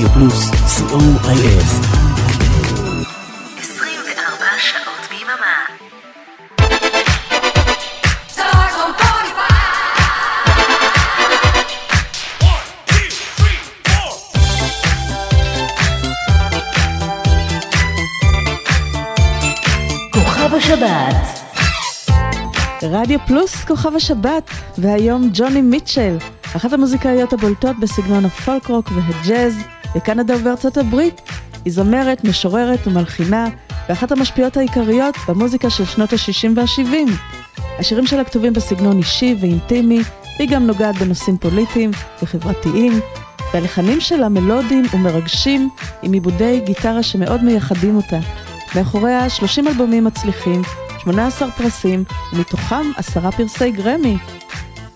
רדיו פלוס, co.il. 24 שעות ביממה. כוכב השבת רדיו פלוס כוכב השבת, והיום ג'וני מיטשל, אחת המוזיקאיות הבולטות בסגנון הפולק רוק והג'אז בקנדה ובארצות הברית. היא זמרת, משוררת ומלחינה, ואחת המשפיעות העיקריות במוזיקה של שנות ה-60 וה-70. השירים שלה כתובים בסגנון אישי ואינטימי, והיא גם נוגעת בנושאים פוליטיים וחברתיים, והלחנים שלה מלודיים ומרגשים, עם עיבודי גיטרה שמאוד מייחדים אותה. מאחוריה 30 אלבומים מצליחים, 18 פרסים, ומתוכם עשרה פרסי גרמי.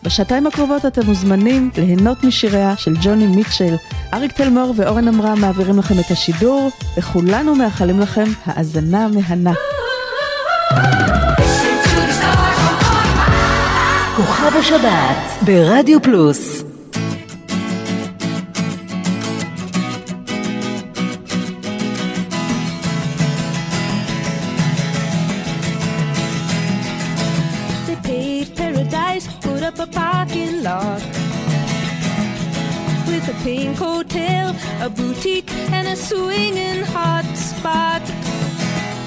בשעתיים הקרובות אתם מוזמנים ליהנות משיריה של ג'וני מיטשל. אריק תלמור ואורן עמרם מעבירים לכם את השידור, וכולנו מאחלים לכם האזנה מהנה. כוכב השבת ברדיו פלוס a boutique, and a swinging hot spot.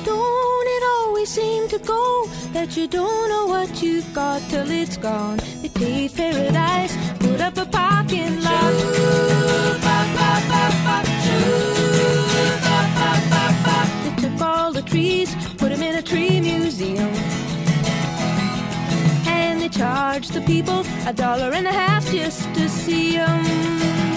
Don't it always seem to go that you don't know what you've got till it's gone? They paved paradise, put up a parking lot. They took all the trees, put them in a tree museum. And they charge the people a dollar and a half just to see them.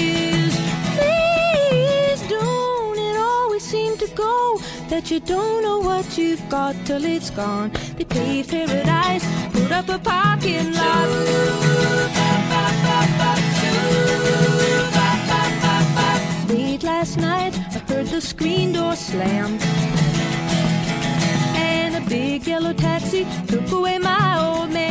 That you don't know what you've got till it's gone. They paved paradise, put up a parking lot. Late last night, I heard the screen door slam. And a big yellow taxi took away my old man.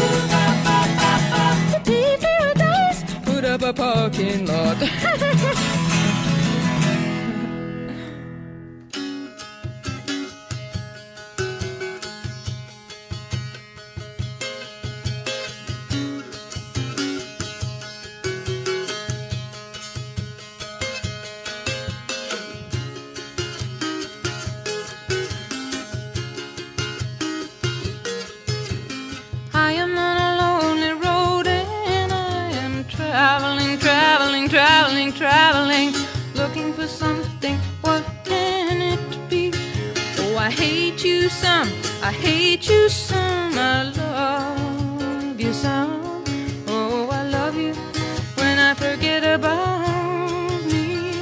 Parking lot. I hate you some, I love you some. Oh, I love you when I forget about me.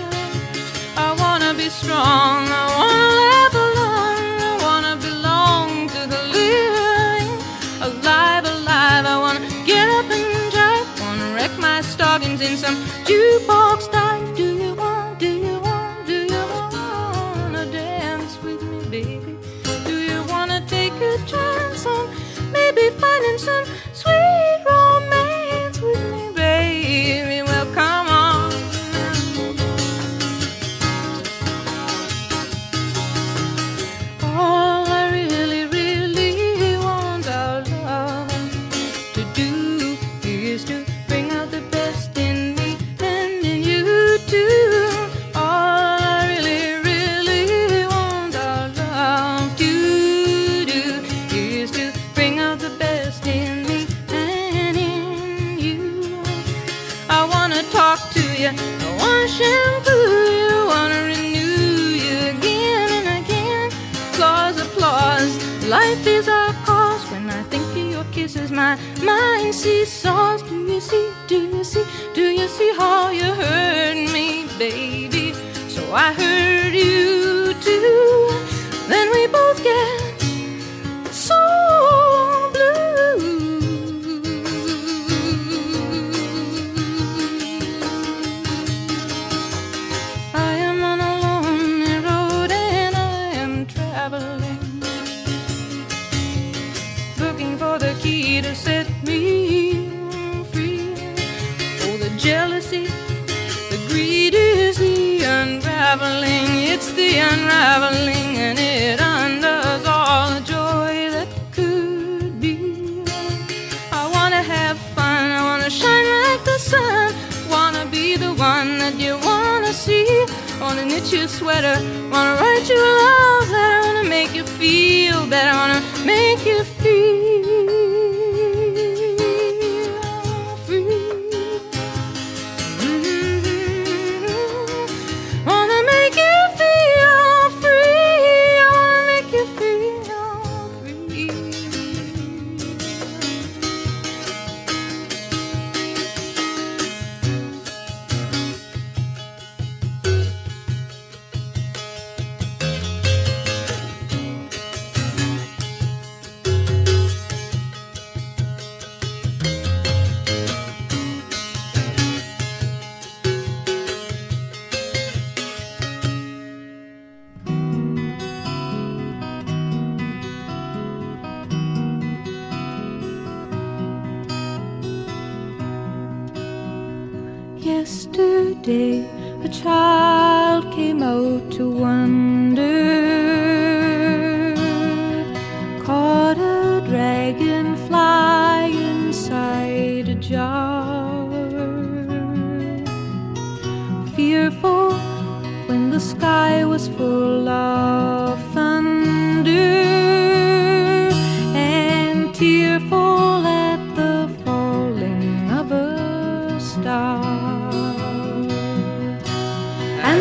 I wanna be strong,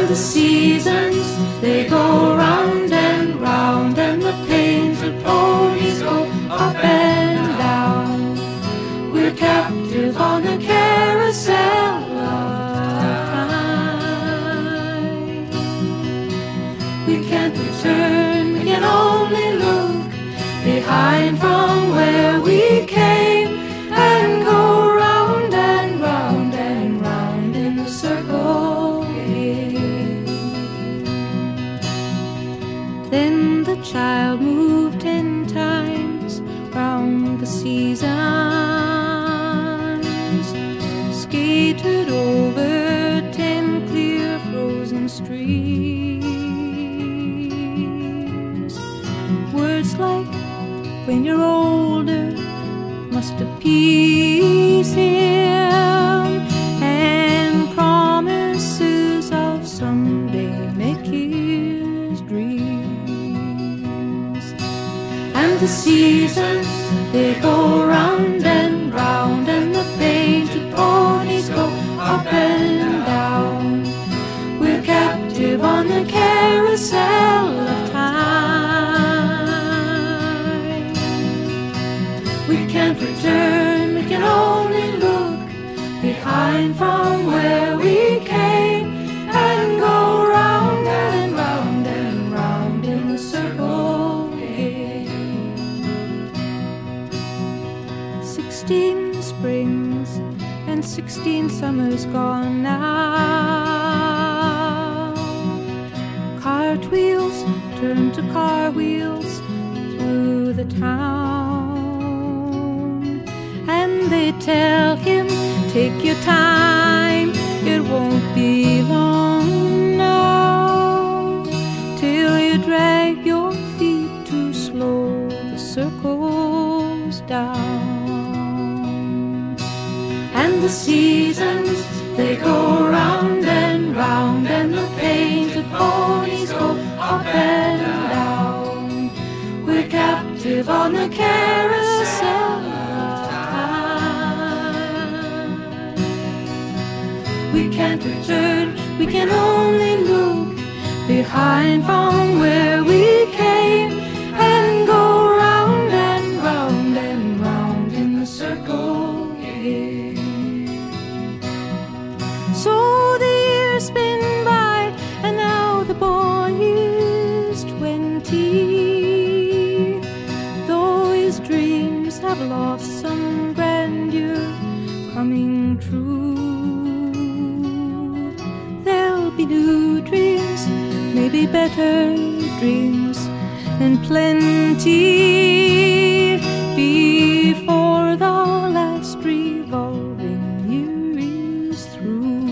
the seasons, they go round and round, and the painted ponies go up and down. We're captive on a go round and round, and the painted ponies go up and down. We're captive on the carousel of time. We can't return, we can only look behind from where we better dreams and plenty before the last revolving year is through.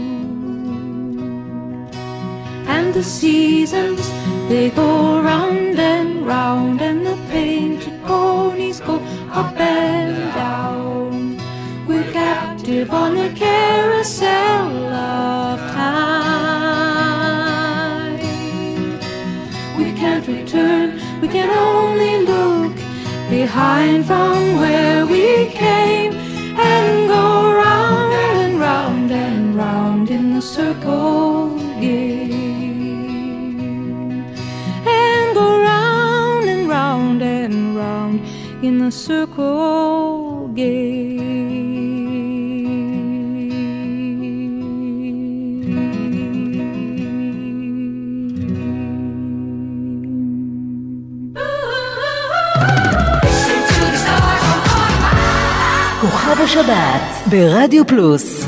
And the seasons, they go behind from where we came and go round and round and round in the circle game and go round and round and round in the circle שבת ברדיו פלוס.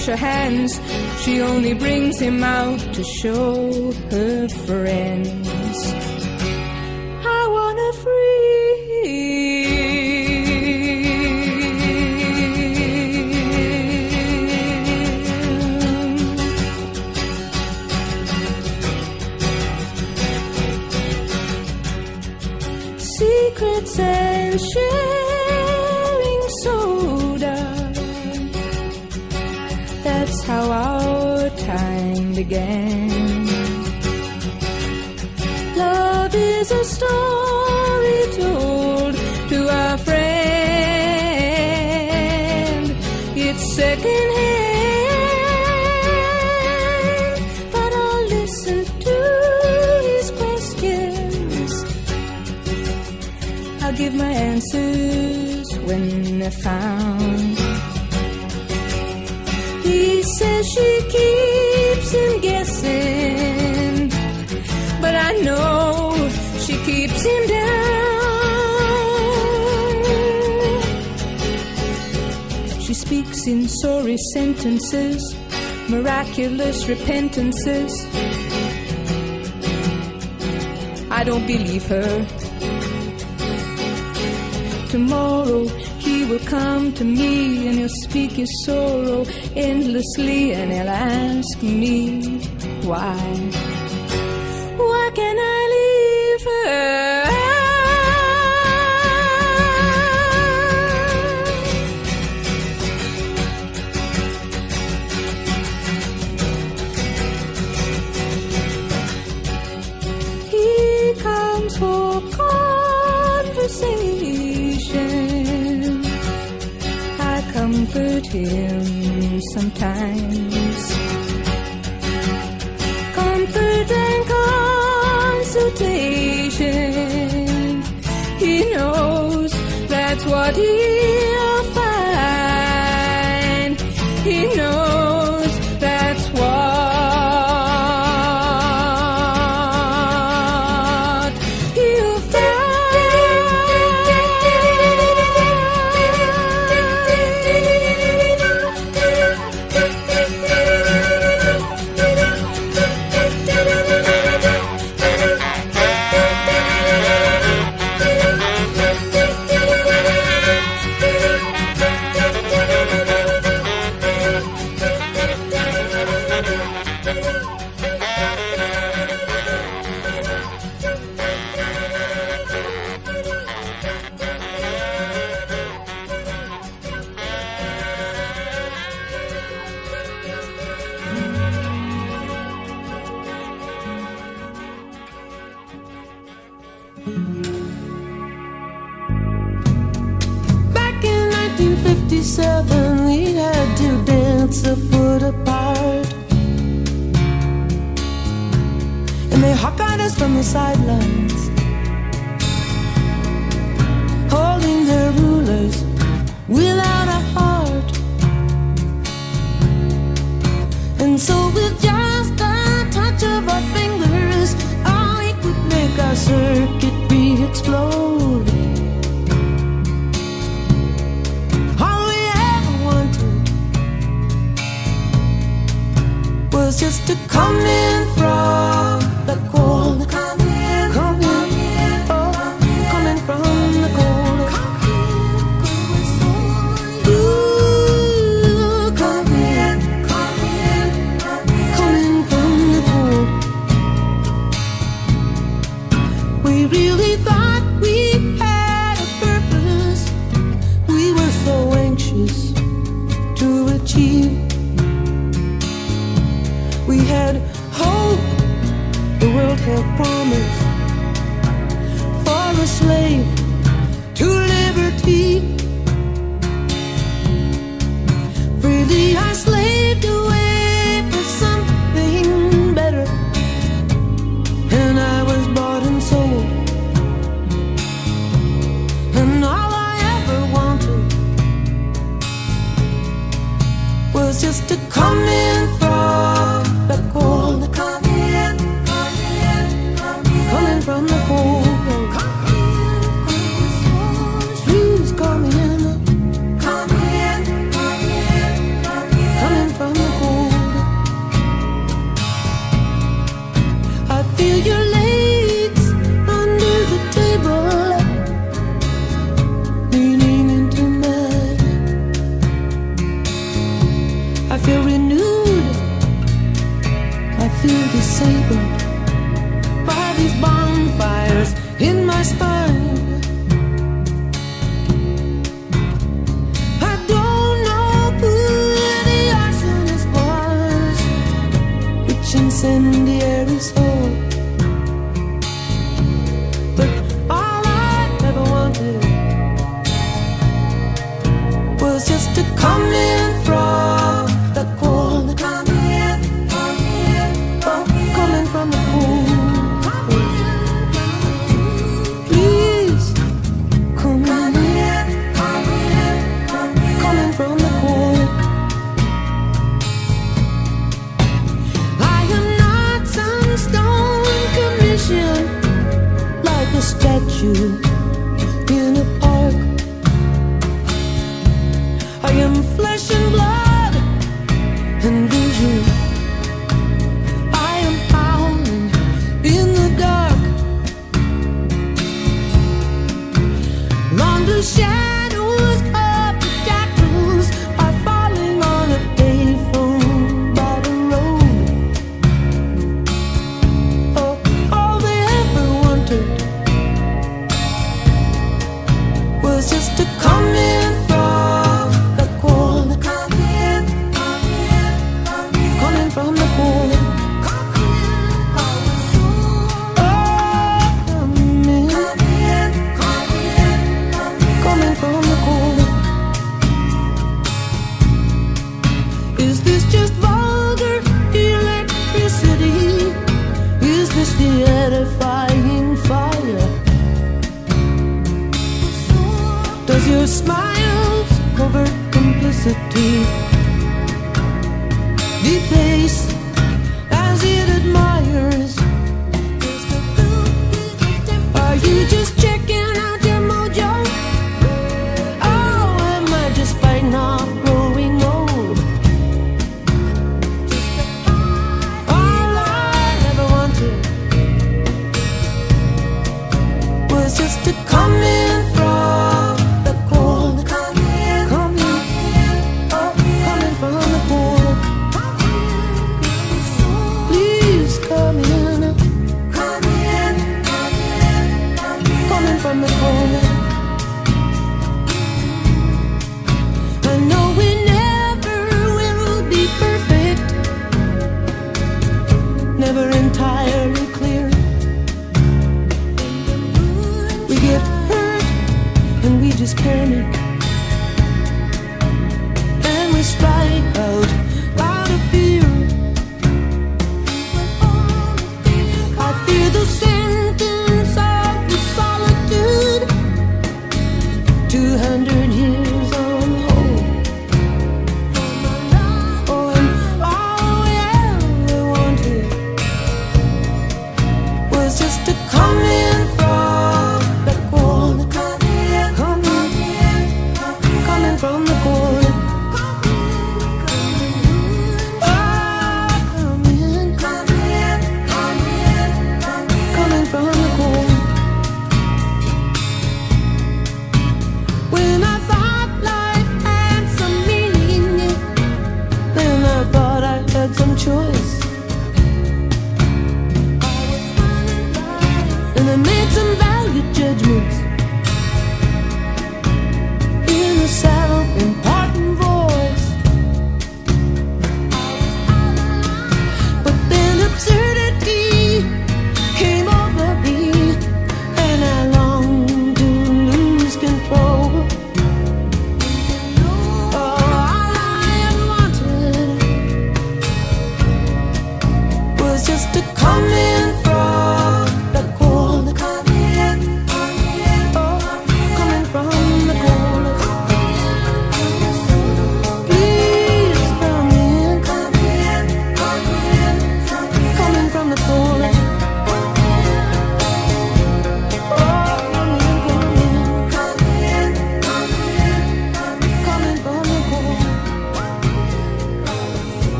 wash her hands. She only brings him out to show her friends. sentences. I don't believe her. Tomorrow he will come to me and he'll speak his sorrow endlessly and he'll ask me why. Why can I? sometimes. Comfort and consultation, he knows that's what he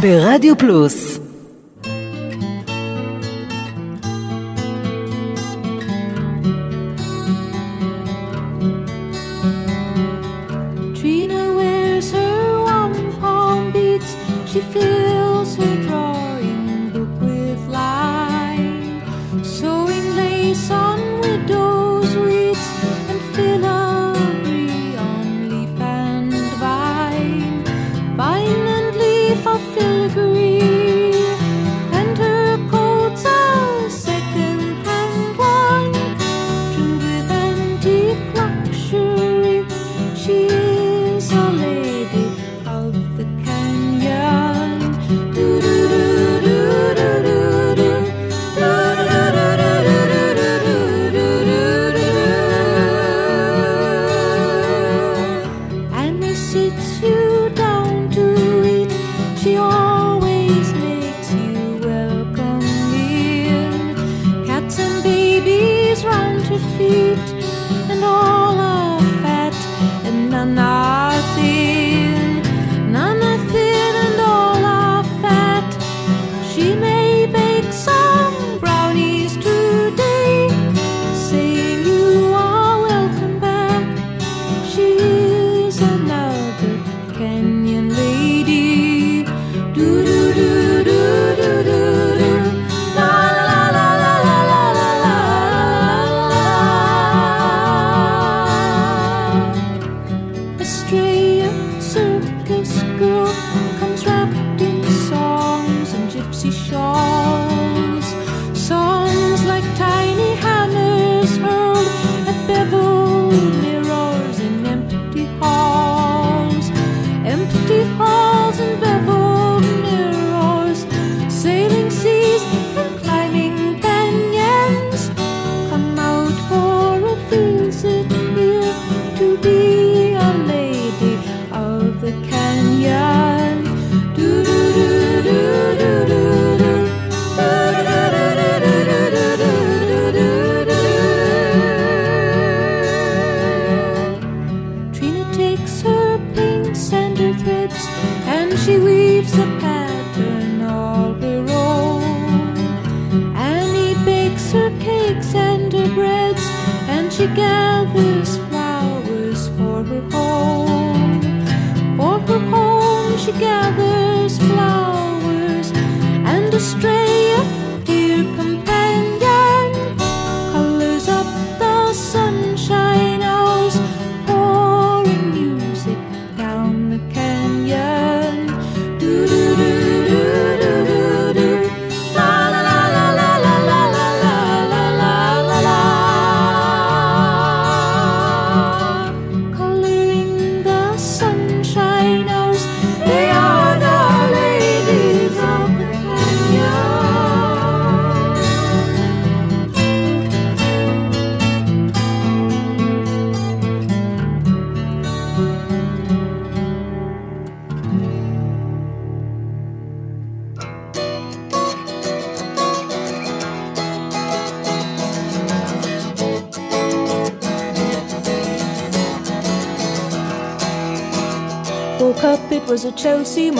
ברדיו פלוס próximo.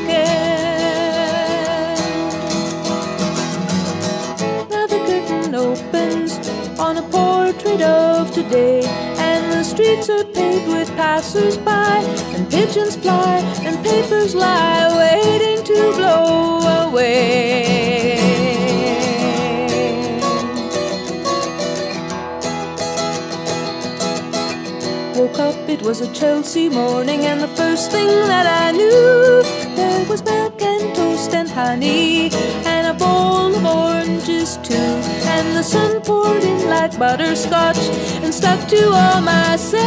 Of today, and the streets are paved with passers-by, and pigeons fly, and papers lie waiting to blow away. Woke up, it was a Chelsea morning, and the first thing that I knew, there was milk and toast and honey, and a bowl of oranges too. And the sun poured in like butterscotch and stuck to all my senses.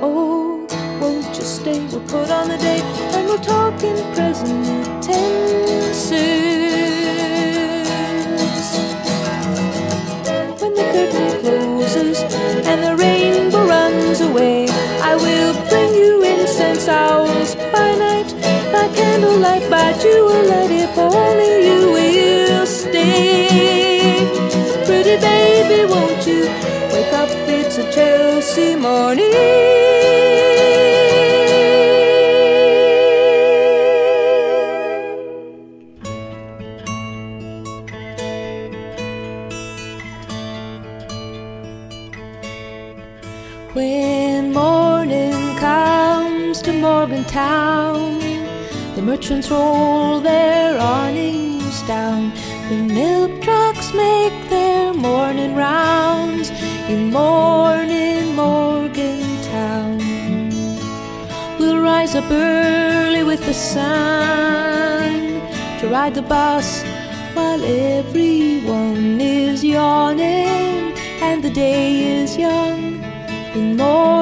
Oh, won't you stay? We'll put on the day, and we'll talk in present tenses. When the curtain closes and the rainbow runs away, I will bring you incense owls by night, by candlelight, by if only you will stay. Pretty baby, won't you wake up? It's a Chelsea morning. Ride the bus while everyone is yawning and the day is young. In morning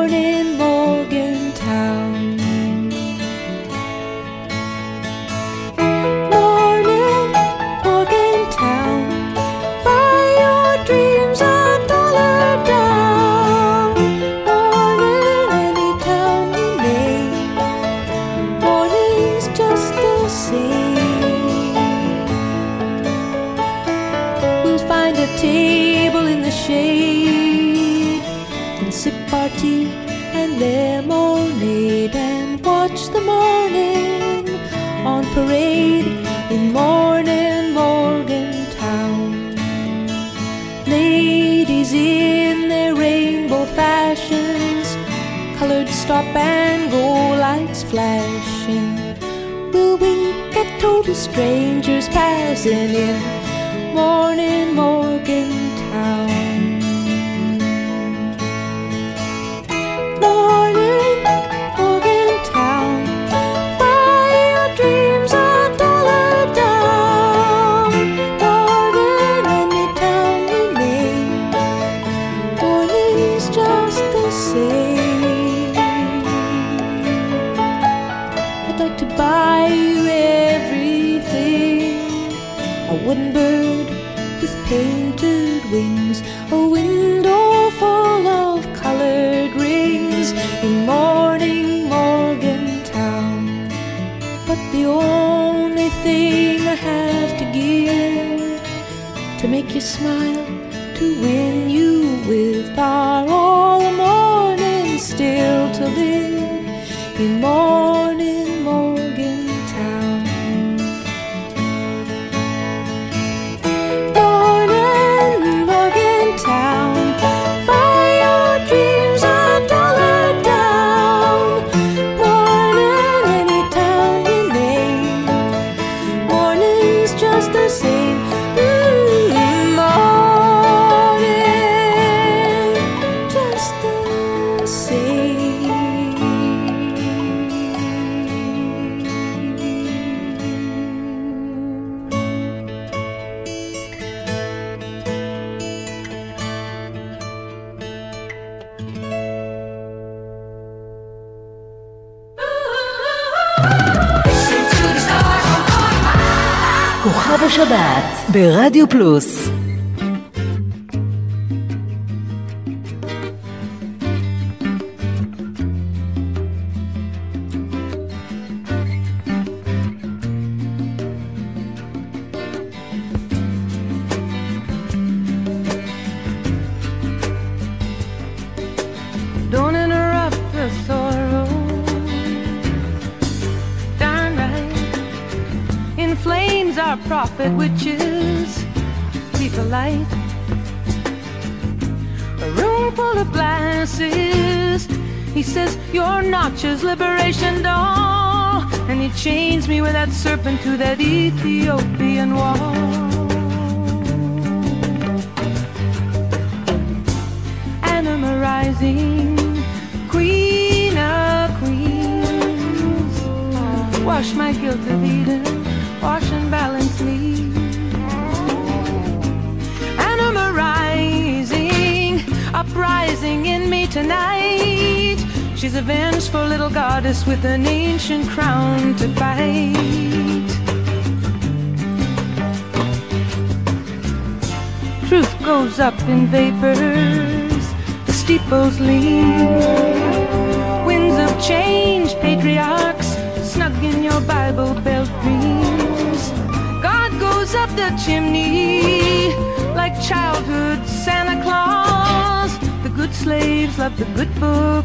childhood Santa Claus. The good slaves love the good book.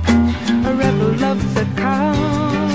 A rebel loves a cause.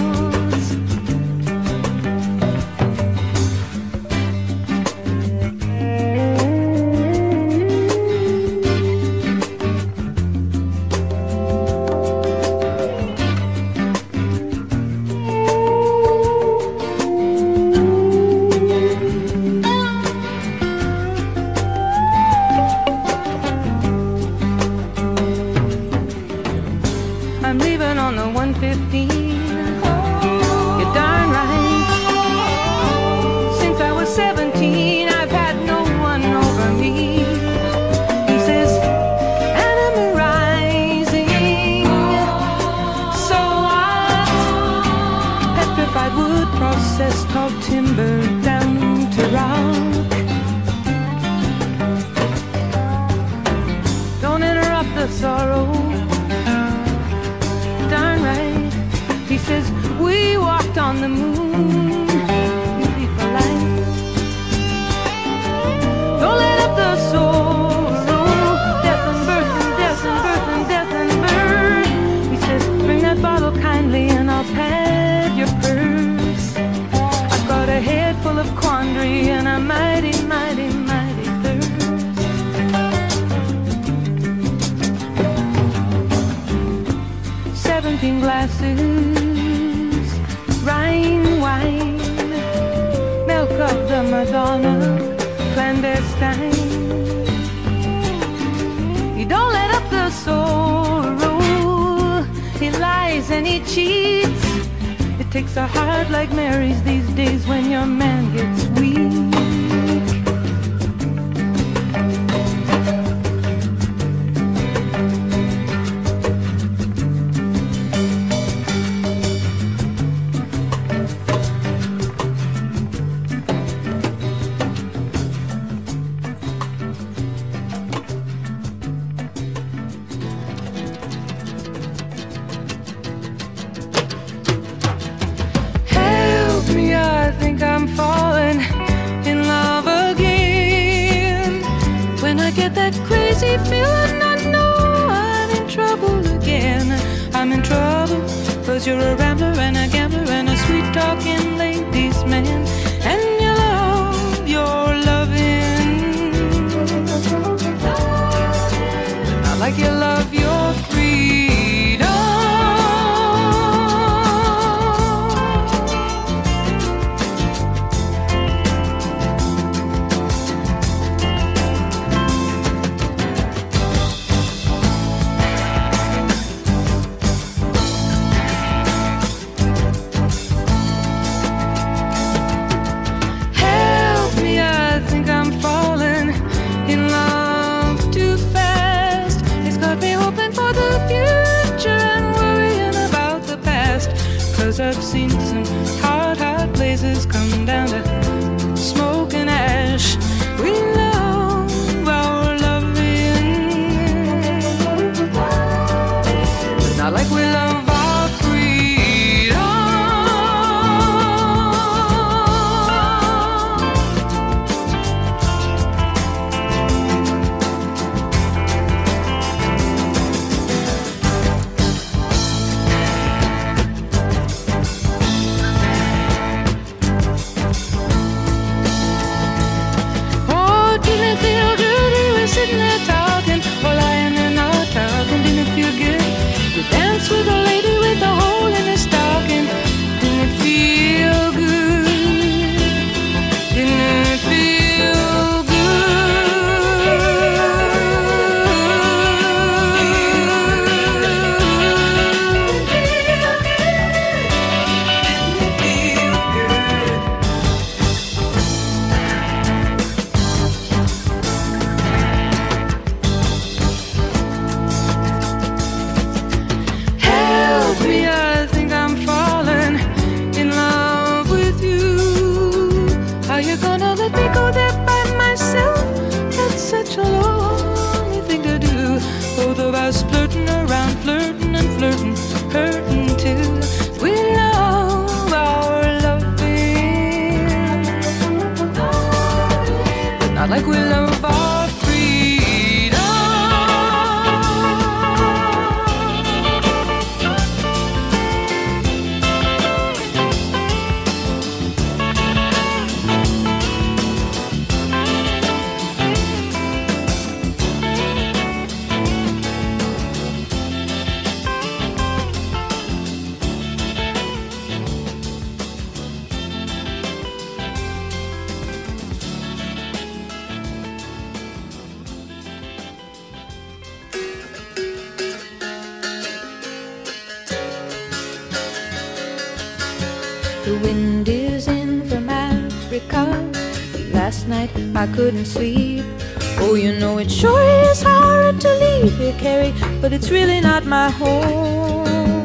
My home.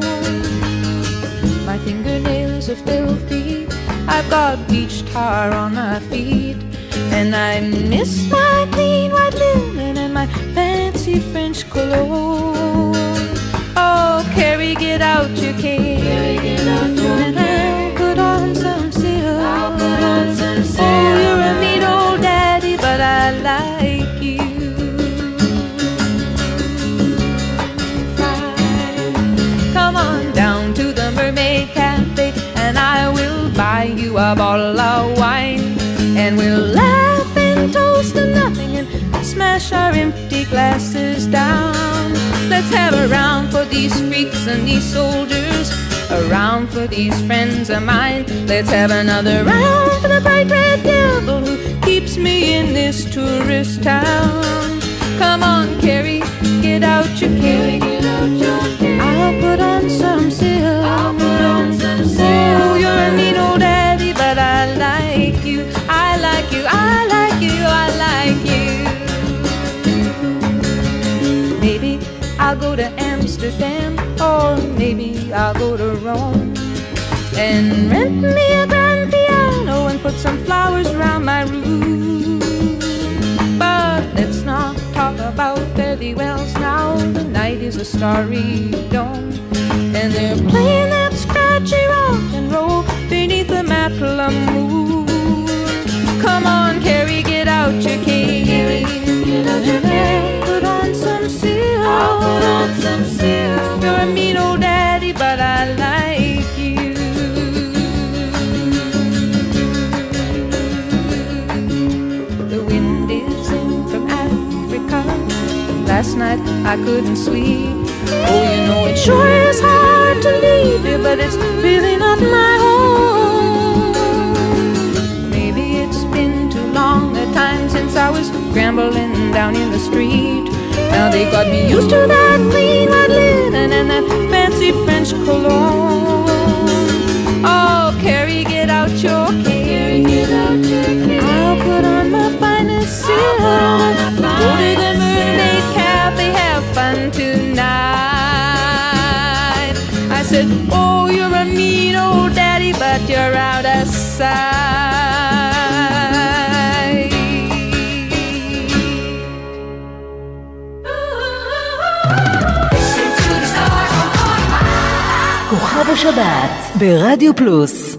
My fingernails are filthy. I've got beach tar Let's have a round for these freaks and these soldiers. A round for these friends of mine. Let's have another round for the bright red devil who keeps me in this tourist town. Come on, Carey, get out your cane. I'll Amsterdam, or maybe I'll go to Rome and rent me a grand piano and put some flowers around my room. But let's not talk about fairy wells now. The night is a starry dome, and they're playing that scratchy rock and roll beneath the Matala moon. Come on, Carey, get out your cane. Put on some silk. I'll put on some silk. Night I couldn't sleep. Oh, you know it sure is hard to leave here, but it's really not my home. Maybe it's been too long a time since I was scrambling down in the street. Now they got me used to that clean white linen and that fancy French cologne. You're out of sight. כוכב השבת ברדיו פלוס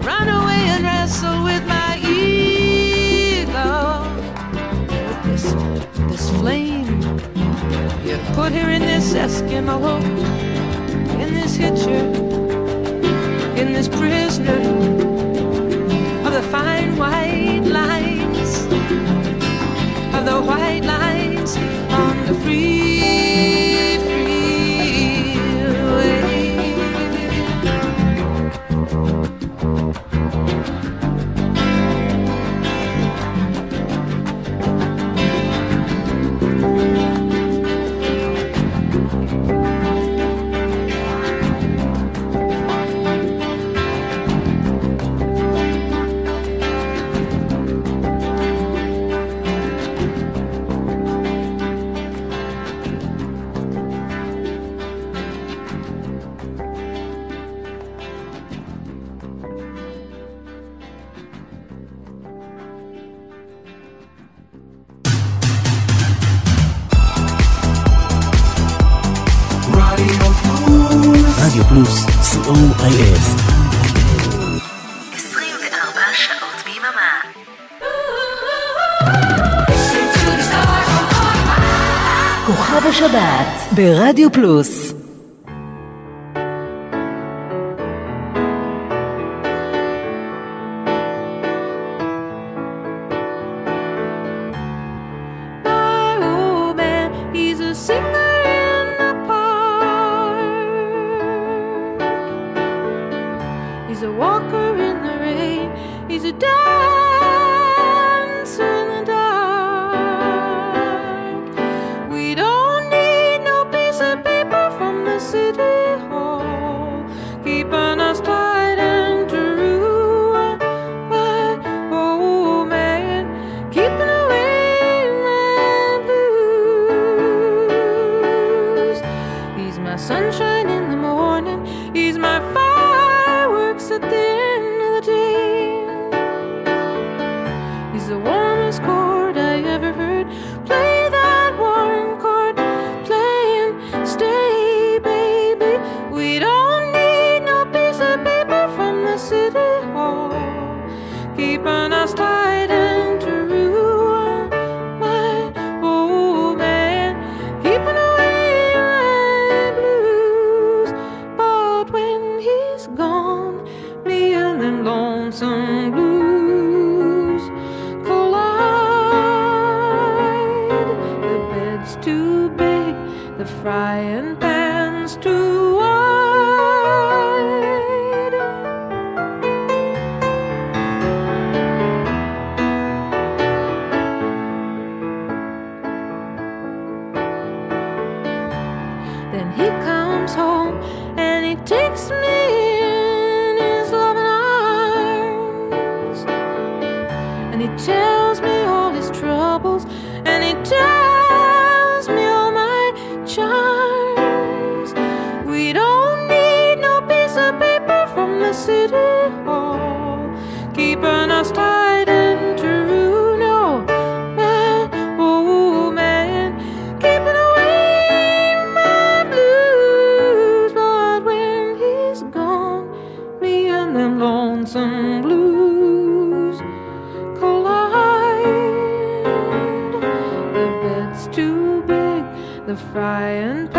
run away and wrestle with my ego. With this, this flame you put here in this Eskimo in this hitcher, in this prisoner. ברדיו פלוס Try and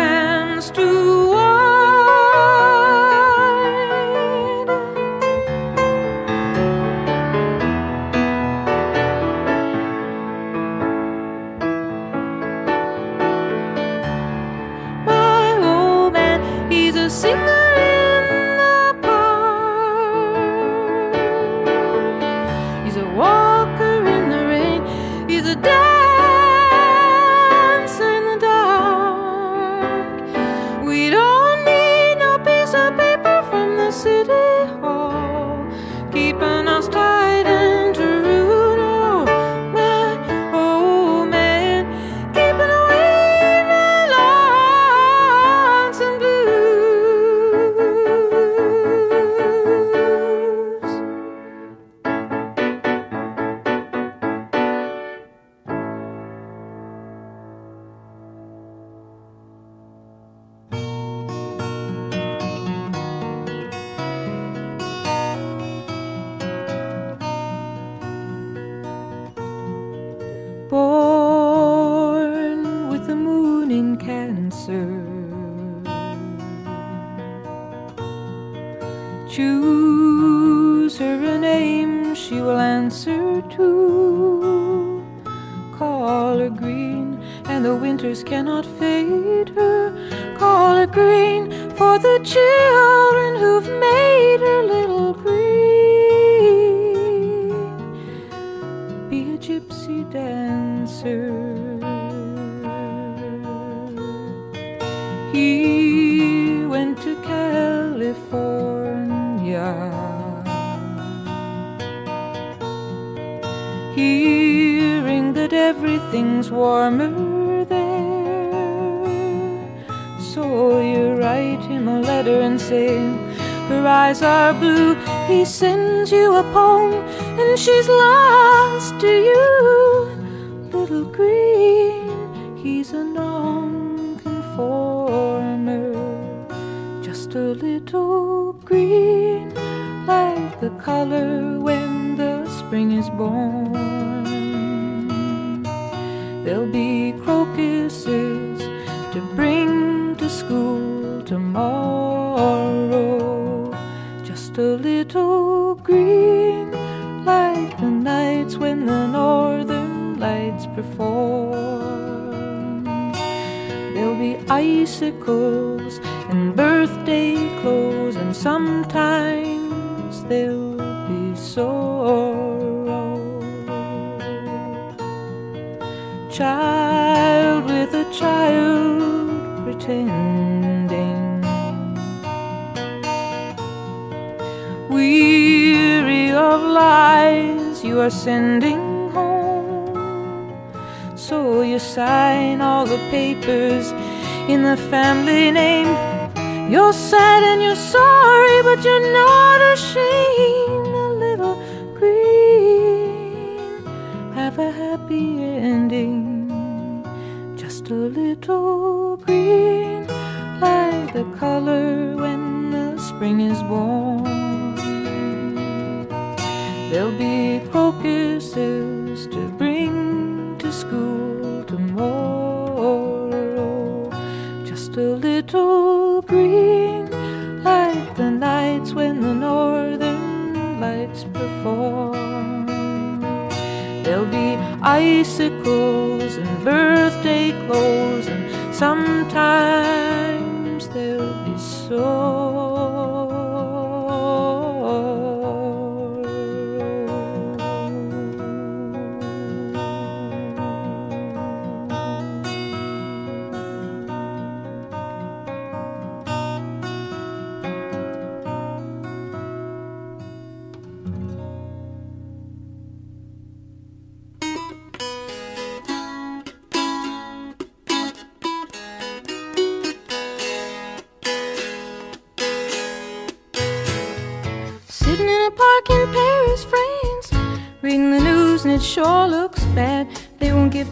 gentle green, like the nights when the northern lights perform. There'll be icicles and birthday clothes, and sometimes there'll be so.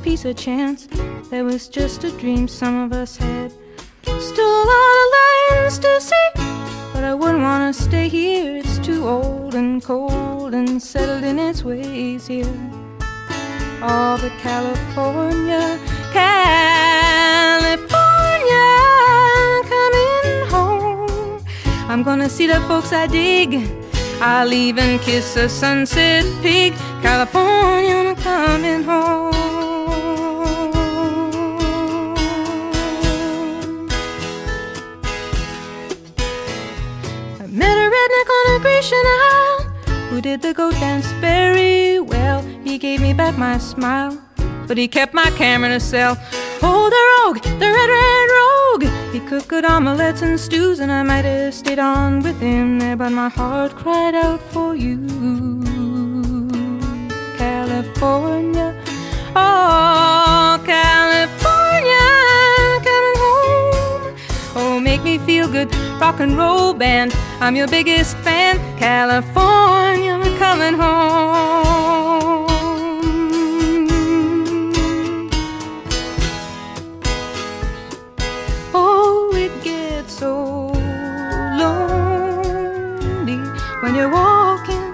Peace a chance. That was just a dream some of us had. Still a lot of lands to see, but I wouldn't want to stay here. It's too old and cold and settled in its ways here. Oh, but California, California, coming home. I'm gonna see the folks I dig. I'll even kiss a sunset peak. California, I'm coming home. Who did the goat dance very well. He gave me back my smile, but he kept my camera in a cell. Oh, the rogue, the red, red rogue. He cooked good omelets and stews, and I might have stayed on with him there, but my heart cried out for you. California, oh, California, make me feel good, rock and roll band. I'm your biggest fan, California, I'm coming home. Oh, it gets so lonely when you're walking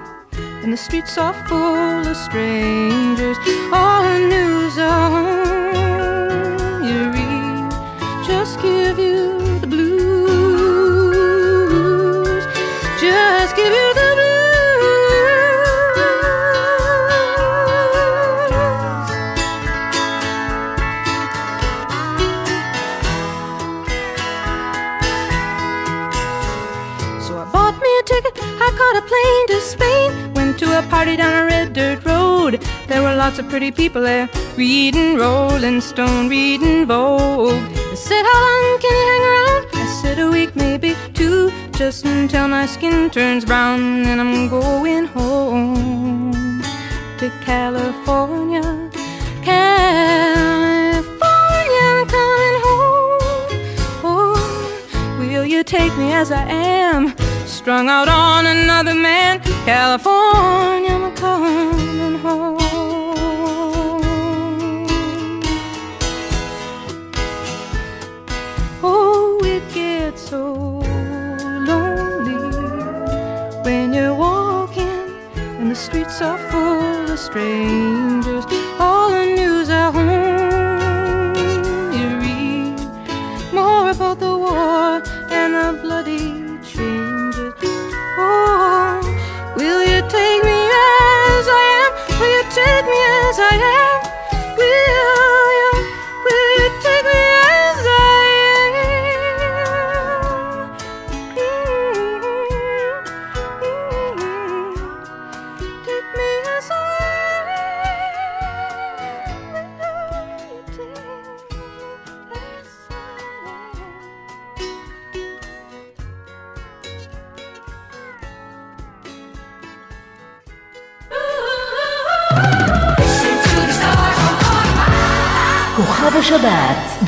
and the streets are full of strangers. All the news read just give you caught a plane to Spain. Went to a party down a red dirt road. There were lots of pretty people there, reading Rolling Stone, reading Vogue. They said, How long can you hang around? I said, A week, maybe two, just until my skin turns brown. and I'm going home to California. California, I'm coming home. Oh, will you take me as I am? Strung out on another man. California, I'm coming home. Oh, it gets so lonely when you're walking and the streets are full of strangers.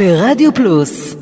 ברדיו פלוס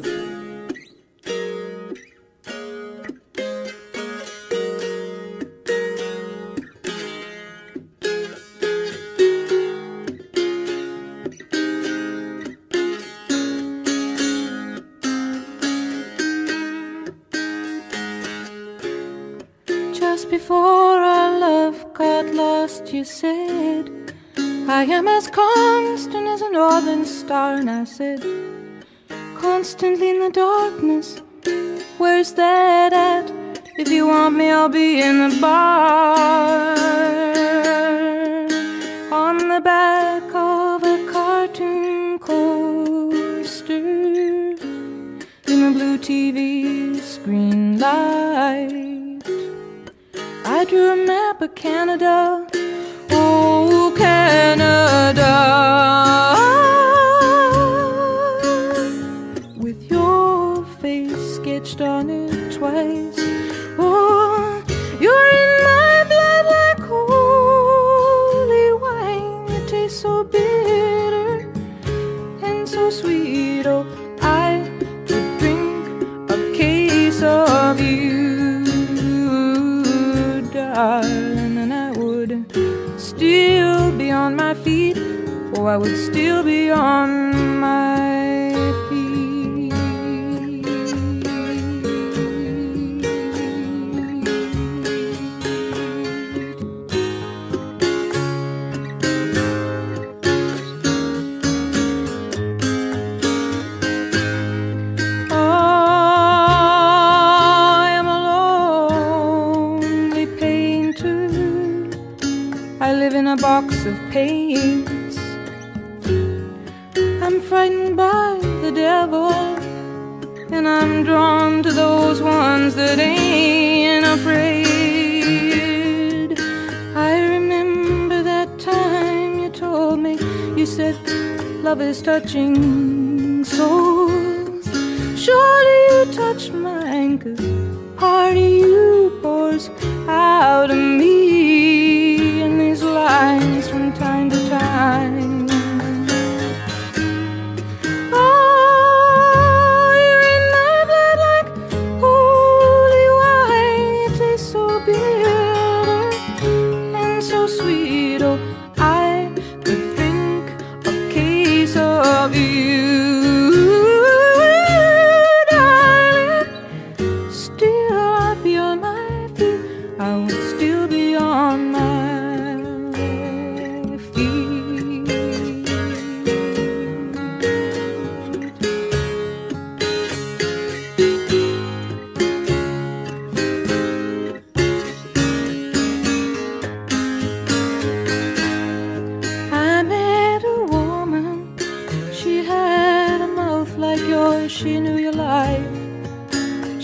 like yours, she knew your life.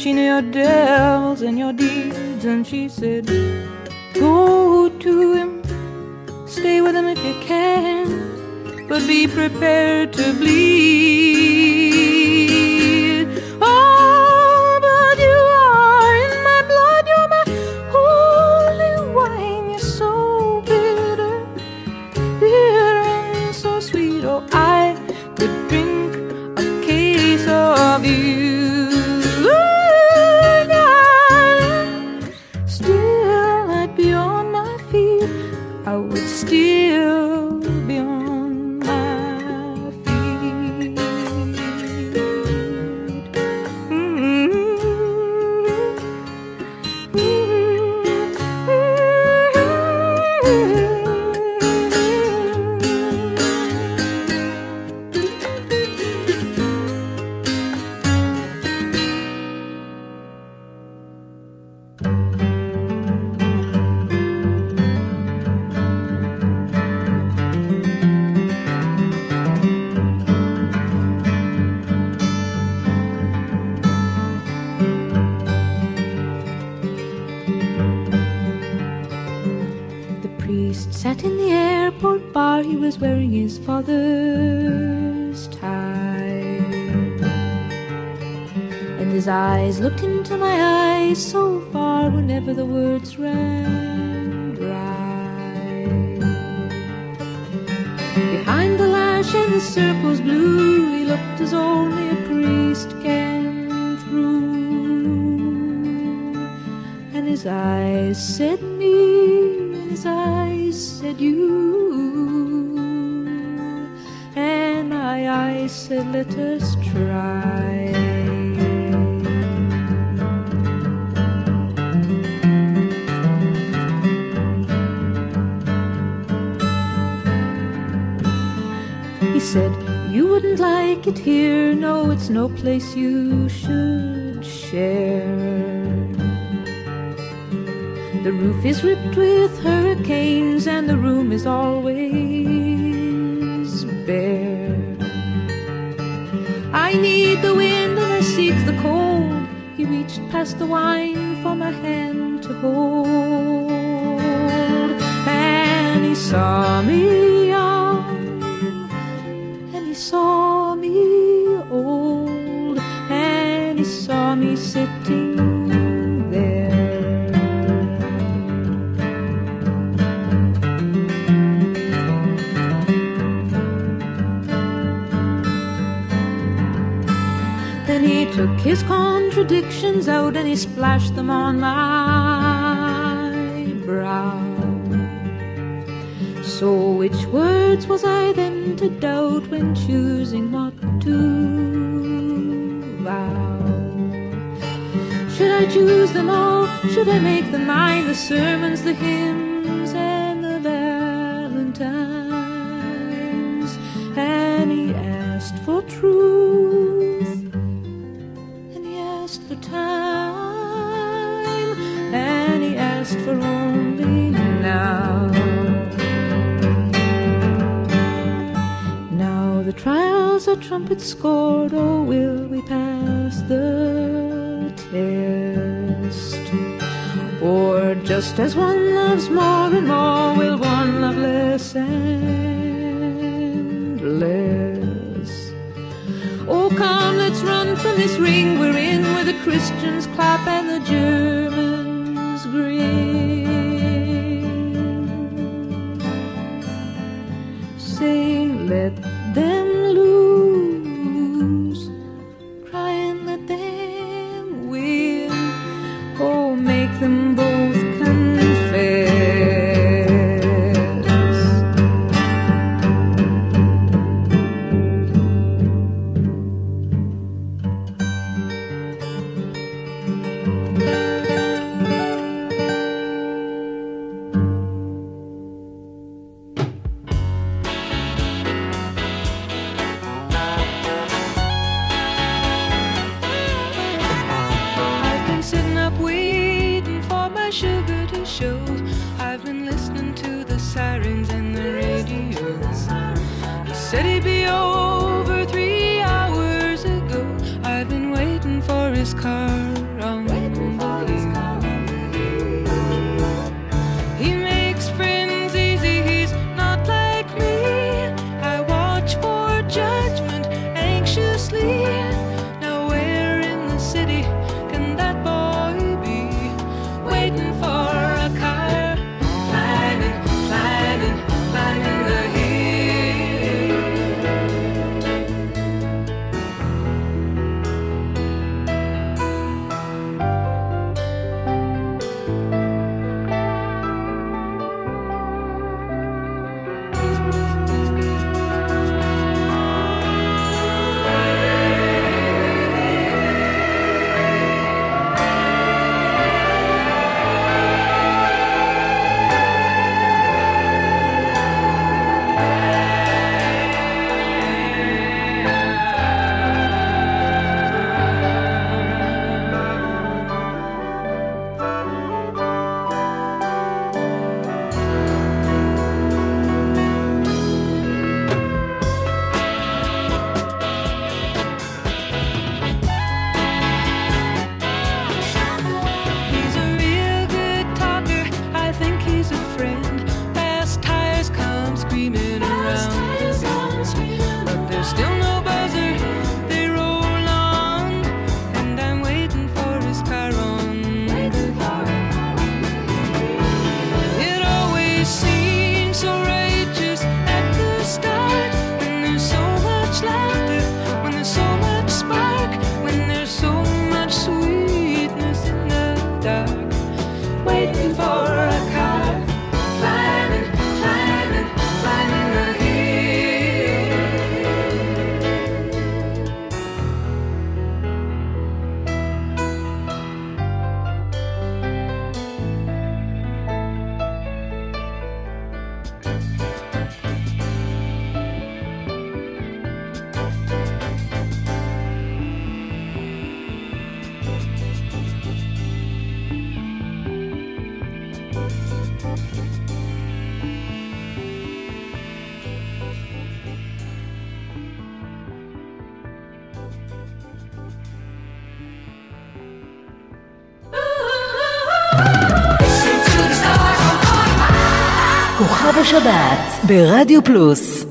She knew your devils and your deeds, and she said, Go to him, stay with him if you can, but be prepared to bleed. place you. the sermons, the hymns, and the valentines. And he asked for truth, and he asked for time, and he asked for only now. Now the trials are trumpets scored, oh, will we pass the test? Or just as one loves more and more, will one love less and less? Oh, come, let's run from this ring we're in, where the Christians clap and the Germans. שבת ברדיו פלוס.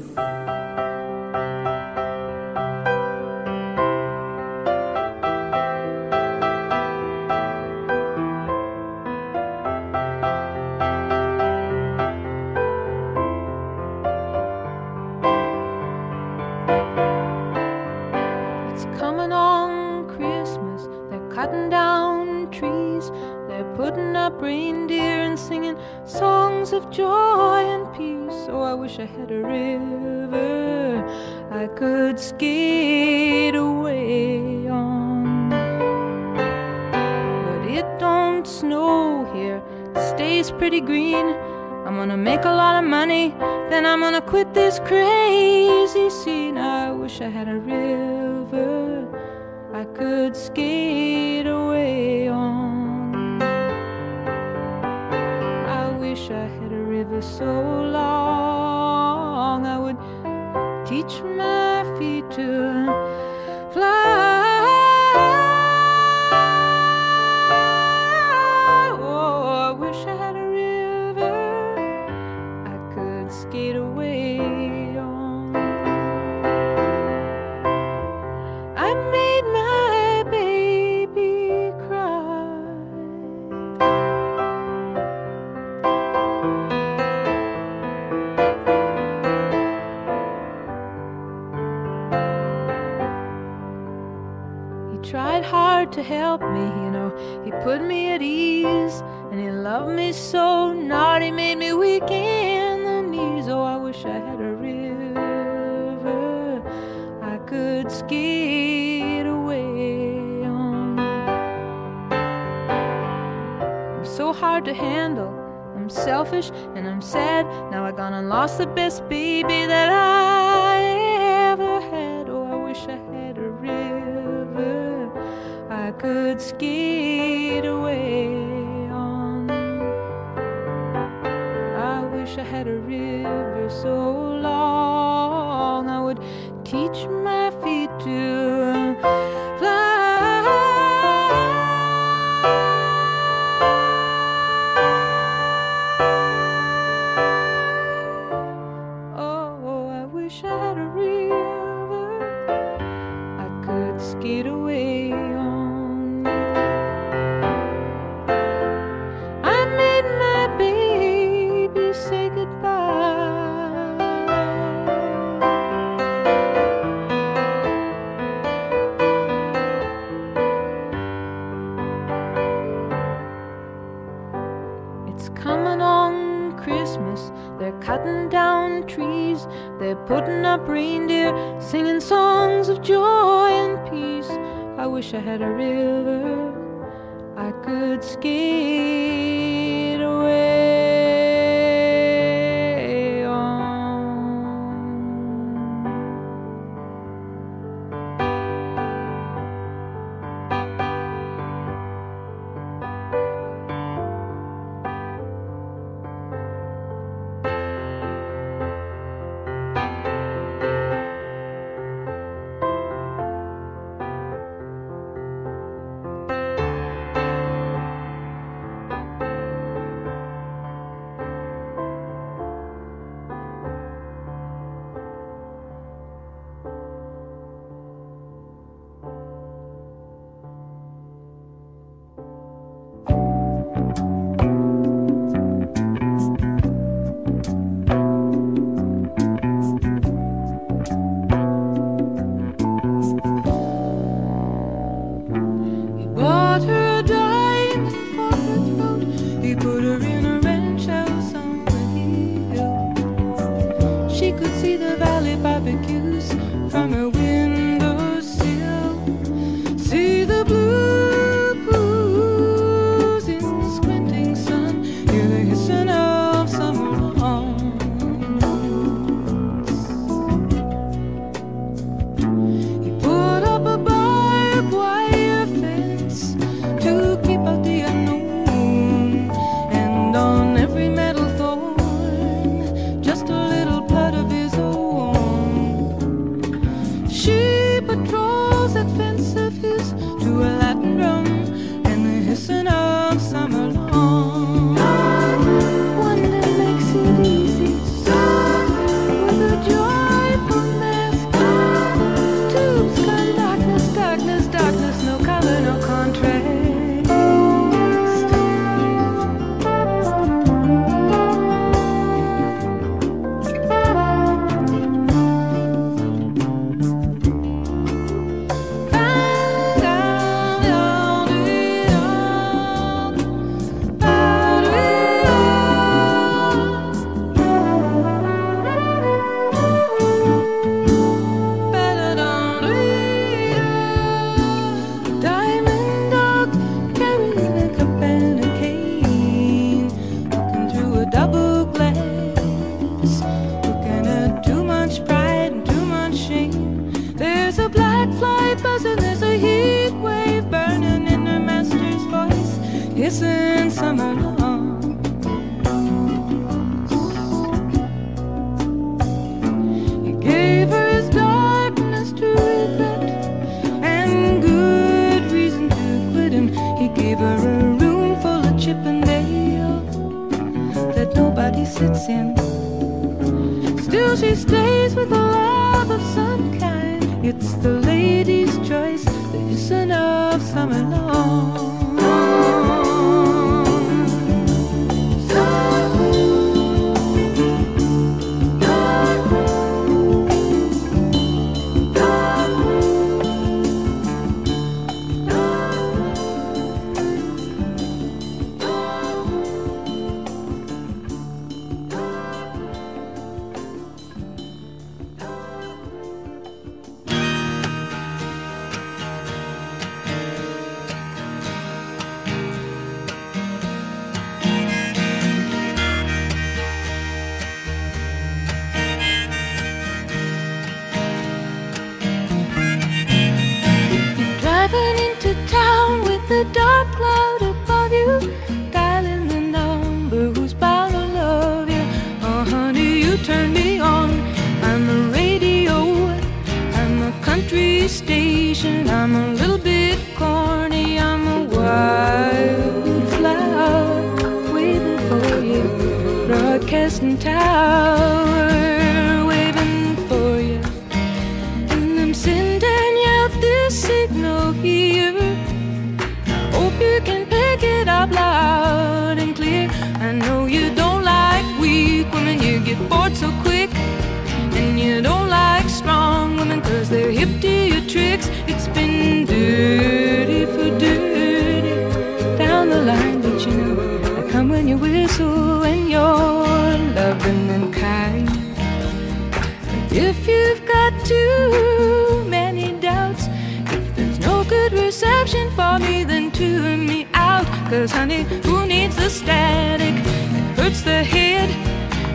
Honey, who needs the static? It hurts the head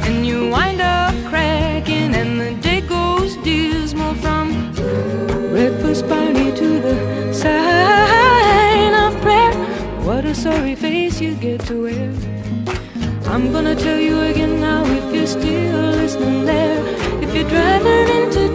and you wind up cracking and the day goes dismal from breakfast party to the sign of prayer. What a sorry face you get to wear. I'm gonna tell you again now if you're still listening there. If you're driving into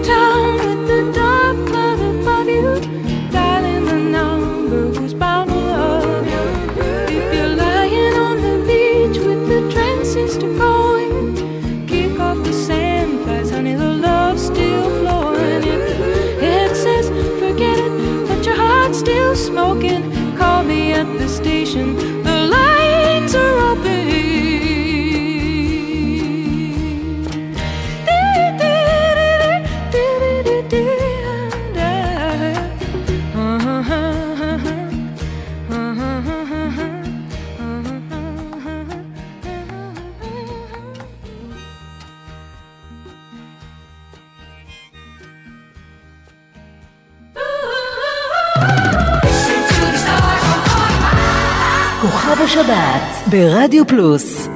ברדיו פלוס.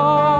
Storm.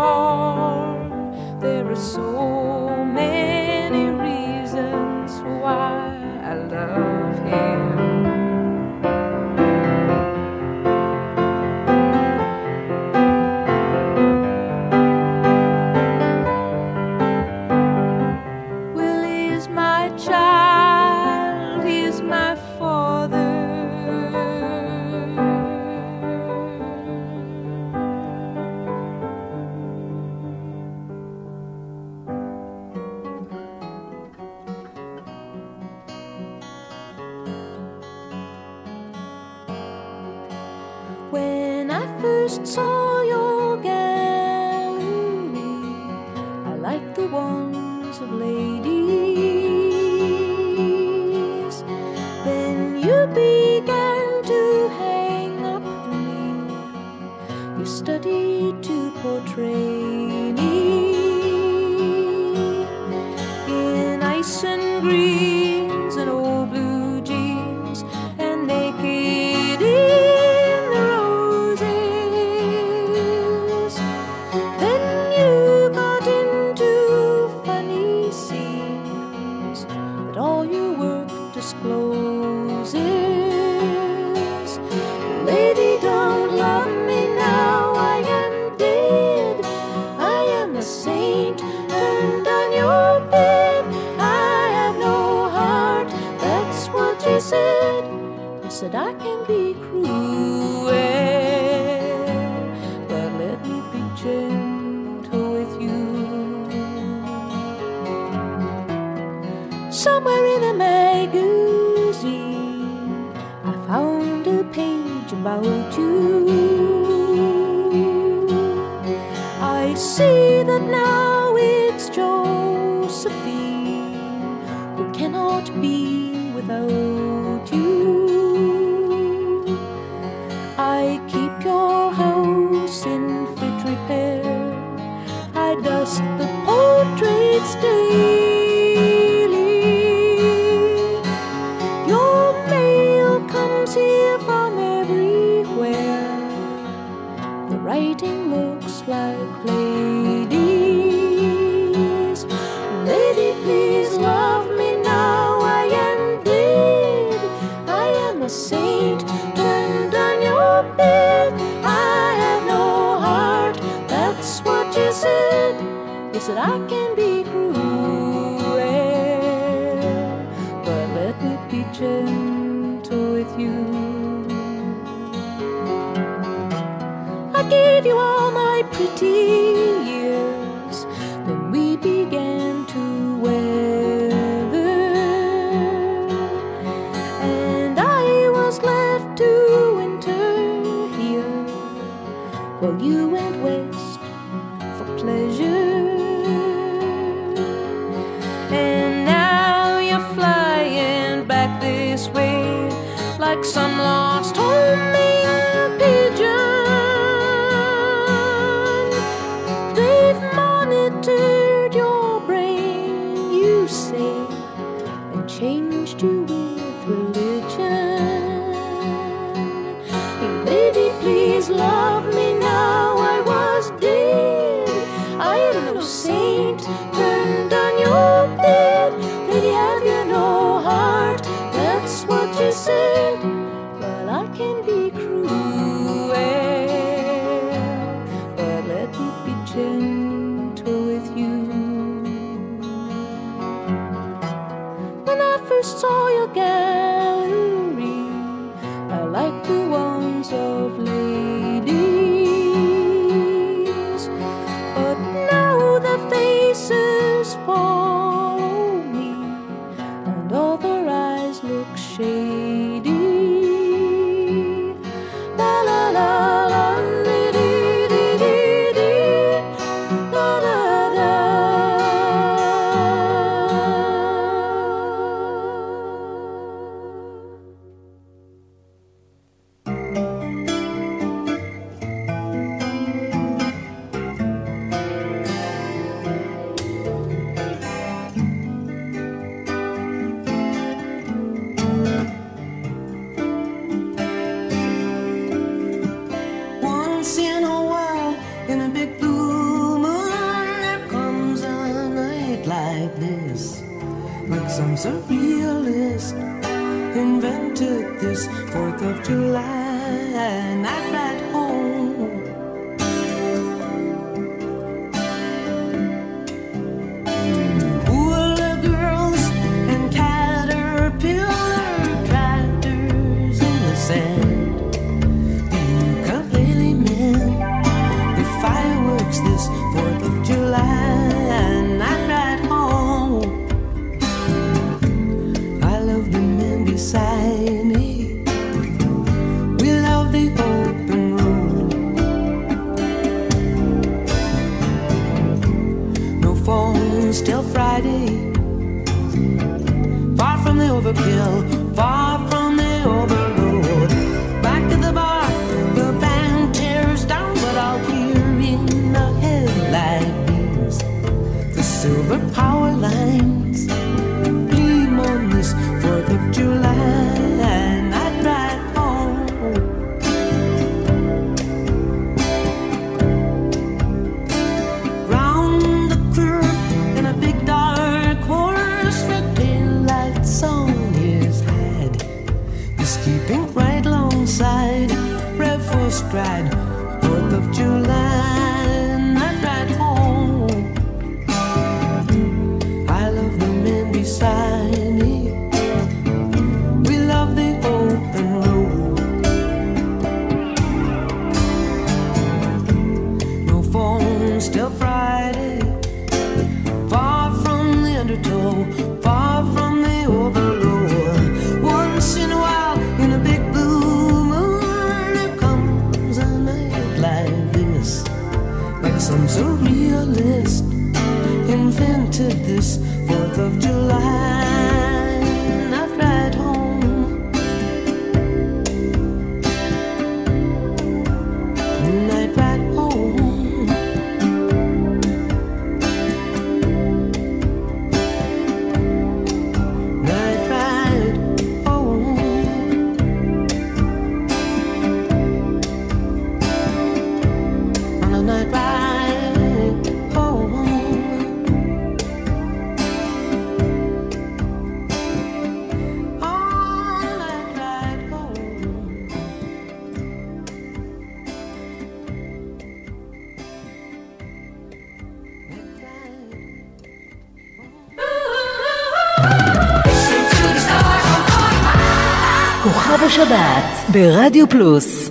ברדיו פלוס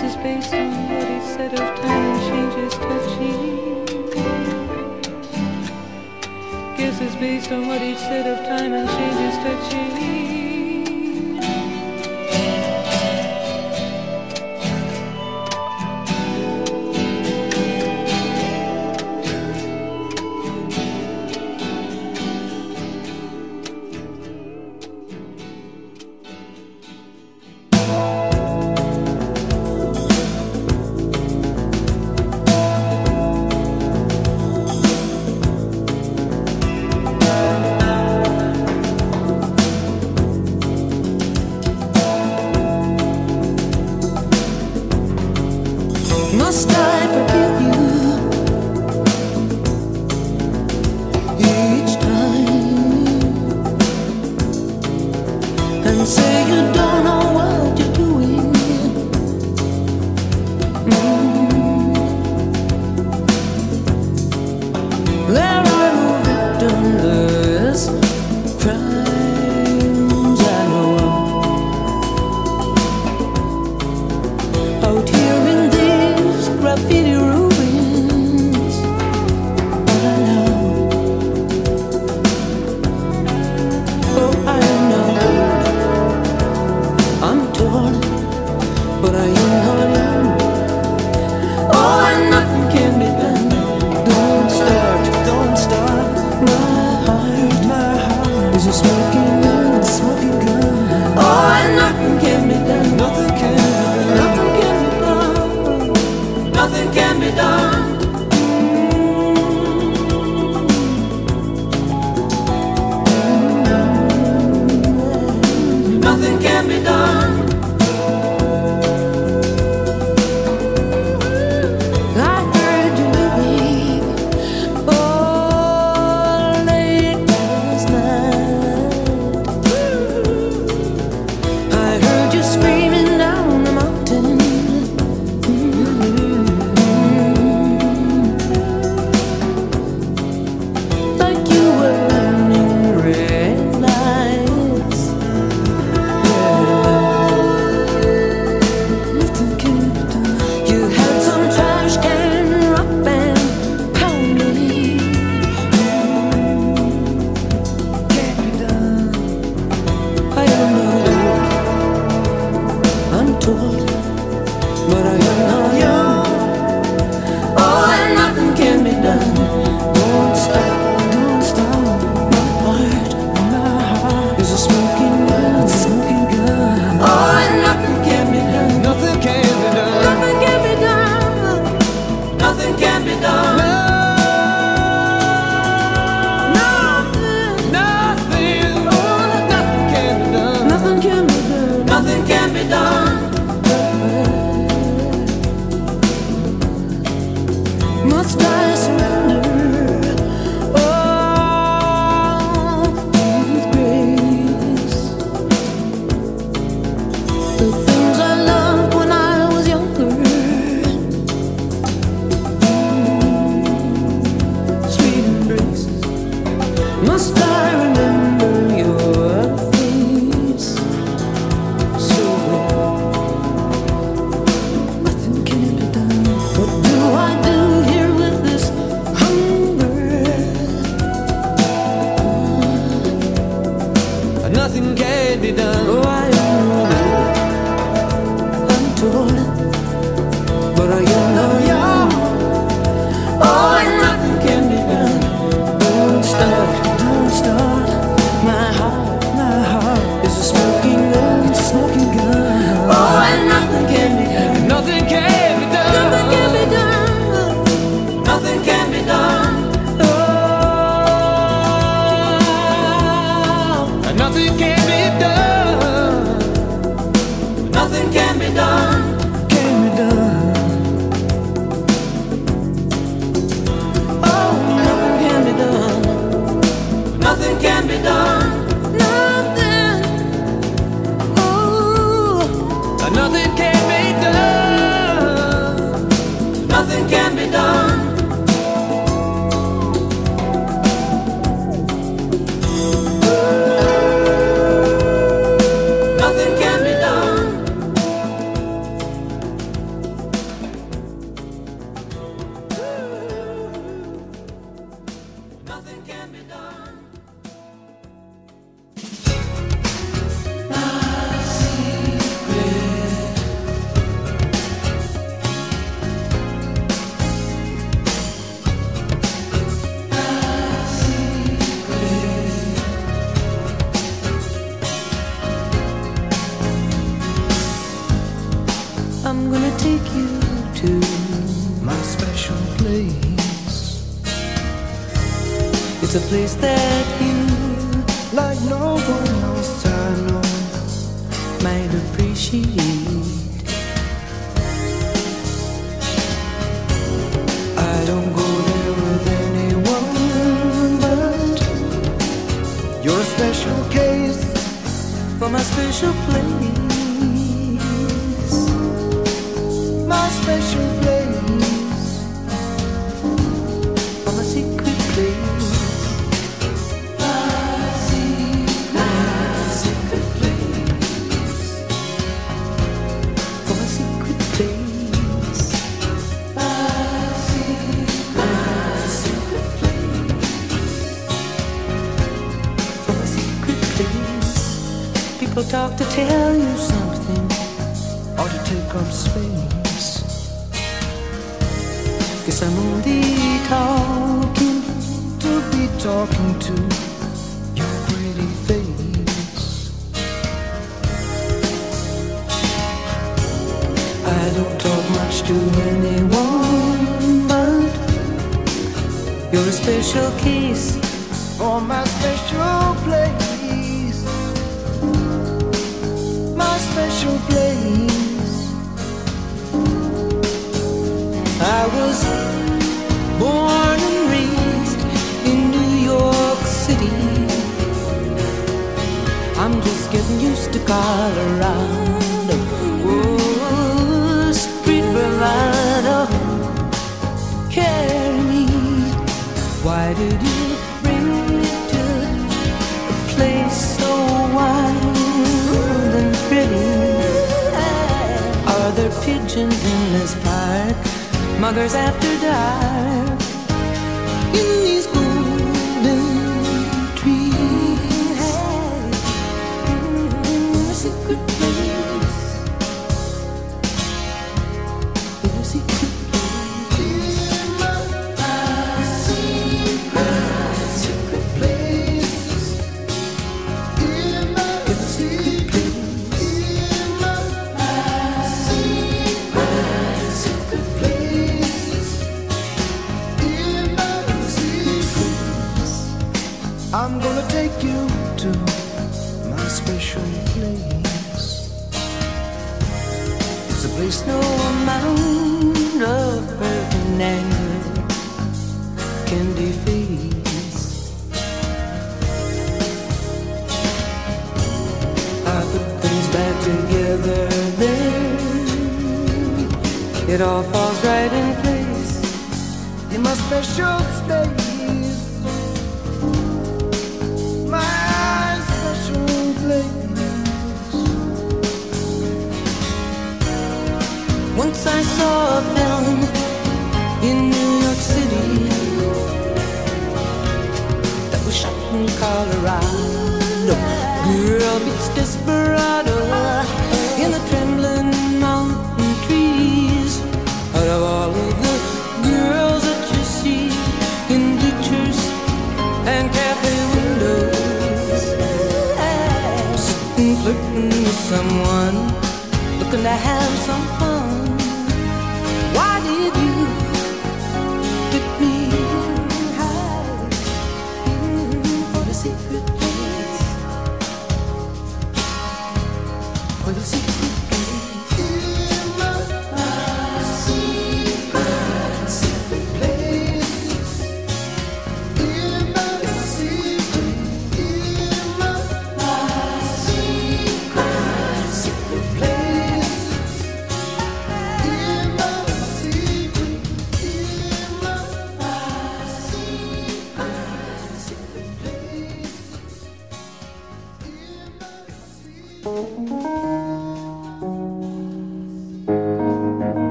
This is based on what he said of time and changes touching. Guess it's based on what he said of time and changes touching.